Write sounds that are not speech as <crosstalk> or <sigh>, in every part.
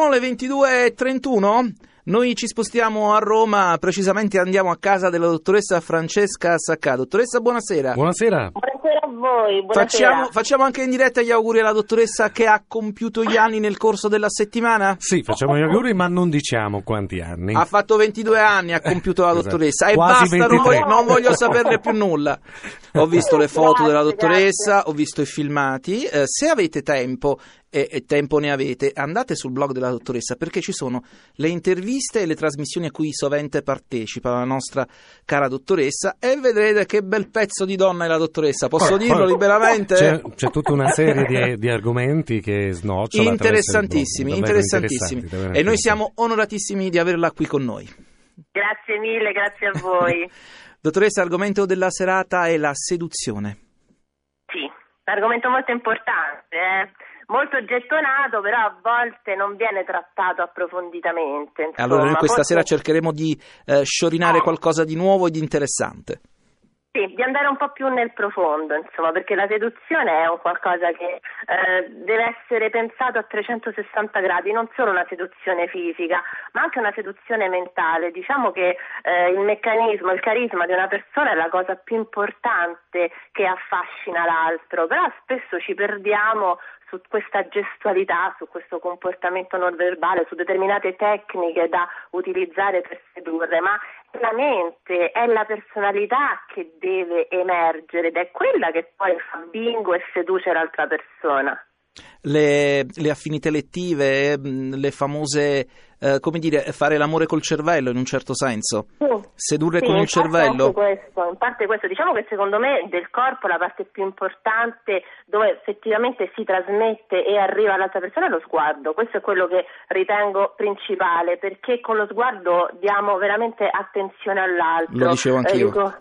Sono le 22.31, noi ci spostiamo a Roma, precisamente andiamo a casa della dottoressa Francesca Saccà. Dottoressa, buonasera. Buonasera. Buonasera a voi, buonasera. Facciamo, facciamo anche in diretta gli auguri alla dottoressa che ha compiuto gli anni nel corso della settimana? Sì, facciamo gli auguri, ma non diciamo quanti anni. Ha fatto 22 anni, ha compiuto la <laughs> Esatto. dottoressa e Quasi basta, non 23. voglio, non voglio saperne più nulla. Ho visto le foto Grazie, della dottoressa, grazie. ho visto i filmati. Eh, se avete tempo, e, e tempo ne avete, andate sul blog della dottoressa perché ci sono le interviste e le trasmissioni a cui sovente partecipa la nostra cara dottoressa e vedrete che bel pezzo di donna è la dottoressa. Posso Poi- dirlo poi- liberamente? C'è, c'è tutta una serie di, <laughs> di argomenti che snocciolano. Interessantissimi, interessantissimi. E noi siamo onoratissimi di averla qui con noi. Grazie mille, grazie a voi. <laughs> Dottoressa, l'argomento della serata è la seduzione. sì, argomento molto importante, eh. Molto gettonato, però a volte non viene trattato approfonditamente. Insomma. Allora, noi questa Forse- sera cercheremo di eh, sciorinare Eh. qualcosa di nuovo e di interessante. Sì, di andare un po' più nel profondo, insomma, perché la seduzione è un qualcosa che eh, deve essere pensato a 360 gradi, non solo una seduzione fisica, ma anche una seduzione mentale. Diciamo che eh, il meccanismo, il carisma di una persona è la cosa più importante che affascina l'altro, però spesso ci perdiamo su questa gestualità, su questo comportamento non verbale, su determinate tecniche da utilizzare per sedurre, ma la mente, è la personalità che deve emergere ed è quella che poi fa bingo e seduce l'altra persona. Le, le affinità elettive, mh, le famose, eh, come dire, fare l'amore col cervello in un certo senso. Sedurre Sì, con il cervello. anche questo, in parte questo, diciamo che secondo me del corpo la parte più importante dove effettivamente si trasmette e arriva all'altra persona è lo sguardo. Questo è quello che ritengo principale perché con lo sguardo diamo veramente attenzione all'altro. Lo dicevo anch'io. Eh, dico-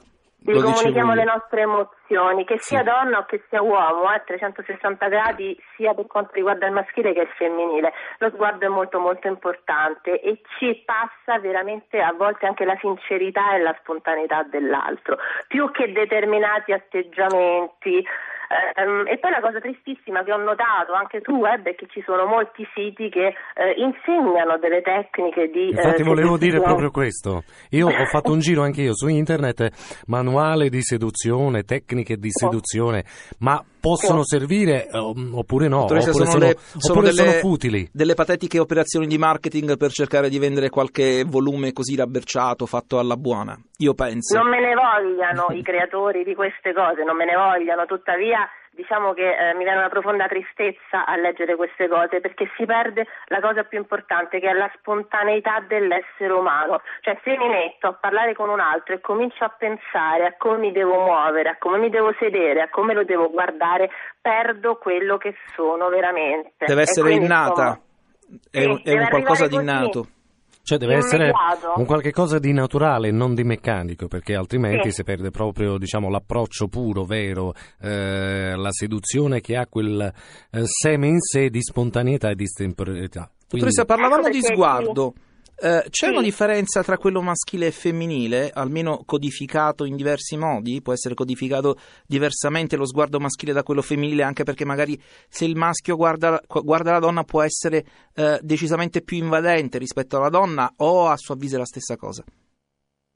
gli dicevo comunichiamo le nostre emozioni, che Sì. sia donna o che sia uomo, a 360 gradi sia per quanto riguarda il maschile che il femminile. Lo sguardo è molto molto importante e ci passa veramente a volte anche la sincerità e la spontaneità dell'altro, più che determinati atteggiamenti. Ehm, e poi la cosa tristissima che ho notato anche su web è che ci sono molti siti che eh, insegnano delle tecniche di Infatti eh, volevo dire proprio questo. Io ho fatto un giro anche io su internet, manuale di seduzione, tecniche di seduzione, ma possono servire eh, oppure no, oppure, sono sono, le- sono oppure delle- sono futili. Delle patetiche operazioni di marketing per cercare di vendere qualche volume così rabberciato fatto alla buona. Io penso. Non me ne vogliano i creatori di queste cose, non me ne vogliano, tuttavia diciamo che eh, mi viene una profonda tristezza a leggere queste cose perché si perde la cosa più importante che è la spontaneità dell'essere umano. Cioè se mi metto a parlare con un altro e comincio a pensare a come mi devo muovere, a come mi devo sedere, a come lo devo guardare, perdo quello che sono veramente. Deve essere quindi, innata. insomma, È, sì, un- è deve un qualcosa di innato. Cioè deve essere un qualche cosa di naturale, non di meccanico, perché altrimenti Sì. si perde proprio diciamo, l'approccio puro, vero, eh, la seduzione che ha quel eh, seme in sé di spontaneità e di estemporaneità. Quindi- Dottoressa, parlavamo Ecco di sguardo. Eh, c'è Sì. una differenza tra quello maschile e femminile, almeno codificato in diversi modi? Può essere codificato diversamente lo sguardo maschile da quello femminile, anche perché magari se il maschio guarda, guarda la donna può essere eh, decisamente più invadente rispetto alla donna o a suo avviso è la stessa cosa?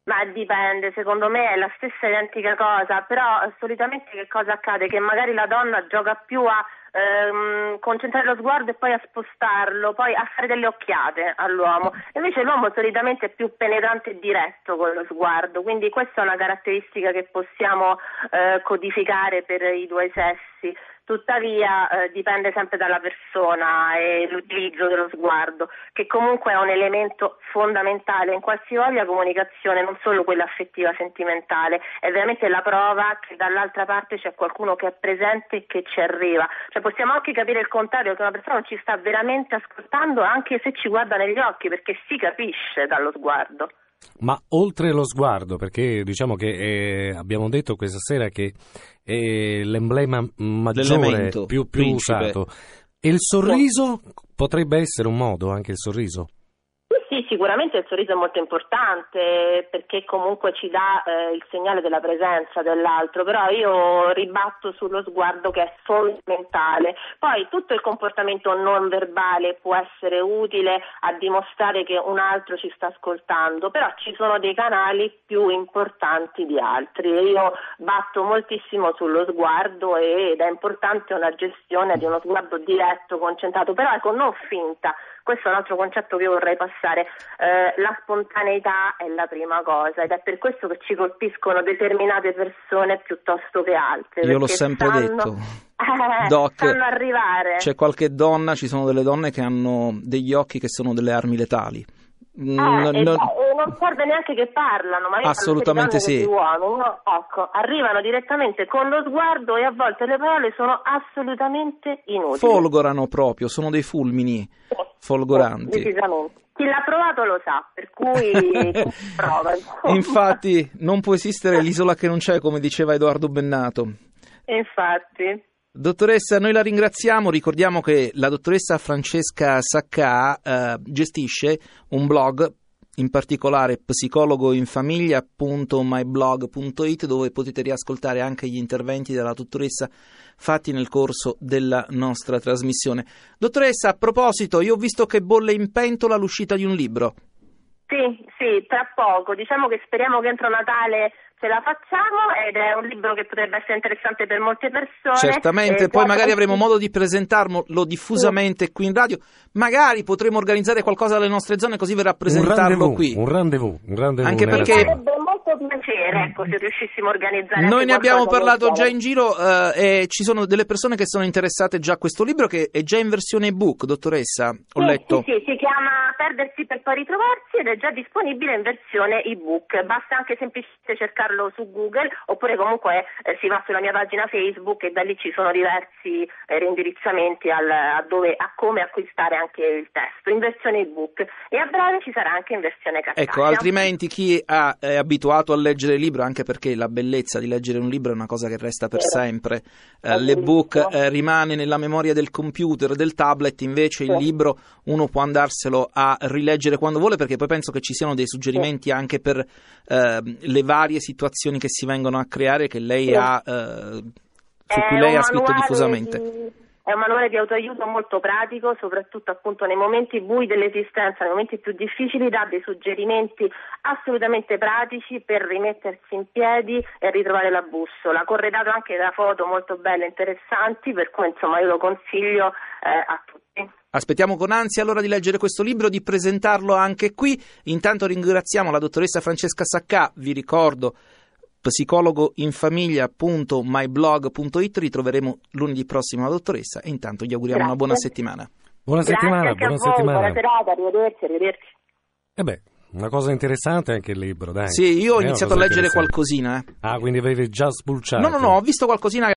Ma dipende, secondo me è la stessa identica cosa, però solitamente che cosa accade? Che magari la donna gioca più a ehm, concentrare lo sguardo e poi a spostarlo, poi a fare delle occhiate all'uomo. Invece l'uomo solitamente è più penetrante e diretto con lo sguardo, quindi questa è una caratteristica che possiamo eh, codificare per i due sessi. Tuttavia eh, dipende sempre dalla persona e l'utilizzo dello sguardo, che comunque è un elemento fondamentale in qualsivoglia comunicazione, non solo quella affettiva sentimentale, è veramente la prova che dall'altra parte c'è qualcuno che è presente e che ci arriva. Cioè possiamo anche capire il contrario, che una persona non ci sta veramente ascoltando anche se ci guarda negli occhi, perché si capisce dallo sguardo. Ma oltre lo sguardo, perché diciamo che eh, abbiamo detto questa sera che è l'emblema maggiore, L'elemento, più, più usato, e il sorriso potrebbe essere un modo, anche il sorriso. Sì, sicuramente il sorriso è molto importante perché comunque ci dà eh, il segnale della presenza dell'altro, però io ribatto sullo sguardo che è fondamentale. Poi tutto il comportamento non verbale può essere utile a dimostrare che un altro ci sta ascoltando, però ci sono dei canali più importanti di altri. Io batto moltissimo sullo sguardo ed è importante una gestione di uno sguardo diretto, concentrato, però ecco non finta. Questo è un altro concetto che vorrei passare. Eh, la spontaneità è la prima cosa ed è per questo che ci colpiscono determinate persone piuttosto che altre. Io l'ho sempre sanno, detto. Eh, <laughs> Doc, arrivare. C'è qualche donna, ci sono delle donne che hanno degli occhi che sono delle armi letali. Eh, Non- e- non- e non serve neanche che parlano, ma Assolutamente sì. di uomini, no? Ecco, arrivano direttamente con lo sguardo e a volte le parole sono assolutamente inutili. folgorano proprio, sono dei fulmini Sì, folgoranti. decisamente. Chi l'ha provato lo sa, per cui <laughs> prova. Infatti, non può esistere l'isola che non c'è, come diceva Edoardo Bennato. Infatti. Dottoressa, noi la ringraziamo. Ricordiamo che la dottoressa Francesca Saccà eh, gestisce un blog, in particolare psicologoinfamiglia.myblog.it, dove potete riascoltare anche gli interventi della dottoressa fatti nel corso della nostra trasmissione. Dottoressa, a proposito, io ho visto che bolle in pentola l'uscita di un libro. Sì, sì, tra poco. Diciamo che speriamo che entro Natale ce la facciamo ed è un libro che potrebbe essere interessante per molte persone. Certamente, Eh, poi magari avremo modo di presentarlo diffusamente qui in radio. Magari potremo organizzare qualcosa alle nostre zone così verrà rendezvous, qui. un rendezvous, un rendezvous Anche perché-. Sarebbe molto piacere, ecco, se riuscissimo a organizzare. Noi ne abbiamo parlato già in giro eh, e ci sono delle persone che sono interessate già a questo libro che è già in versione ebook, dottoressa. Ho Sì, letto. Sì, sì, si chiama Perdersi per poi ritrovarsi ed è già disponibile in versione ebook. Basta anche semplicemente cercarlo su Google oppure comunque eh, si va sulla mia pagina Facebook e da lì ci sono diversi eh, reindirizzamenti al- a, dove, a come acquistare anche il testo in versione ebook e a breve ci sarà anche in versione cartacea. Ecco, altrimenti chi ha- è abituato a leggere il libro, anche perché la bellezza di leggere un libro è una cosa che resta per sempre, eh, l'ebook eh, rimane nella memoria del computer, del tablet, invece il libro uno può andarselo a rileggere quando vuole, perché poi penso che ci siano dei suggerimenti anche per eh, le varie situazioni che si vengono a creare che lei ha, eh, su cui lei ha scritto diffusamente. È un manuale di autoaiuto molto pratico, soprattutto appunto nei momenti bui dell'esistenza, nei momenti più difficili, dà dei suggerimenti assolutamente pratici per rimettersi in piedi e ritrovare la bussola, corredato anche da foto molto belle e interessanti, per cui insomma io lo consiglio eh, a tutti. Aspettiamo con ansia allora di leggere questo libro, di presentarlo anche qui. Intanto ringraziamo la dottoressa Francesca Saccà, vi ricordo psicologoinfamiglia.myblog.it, ritroveremo lunedì prossimo la dottoressa e intanto gli auguriamo una Grazie. buona settimana. Buona Grazie settimana, buona voi, settimana. buona serata, arrivederci, arrivederci. E beh, una cosa interessante anche il libro, dai. Sì, io ho È una iniziato a leggere qualcosina. eh. Ah, quindi avevi già spulciato. No, no, no, ho visto qualcosina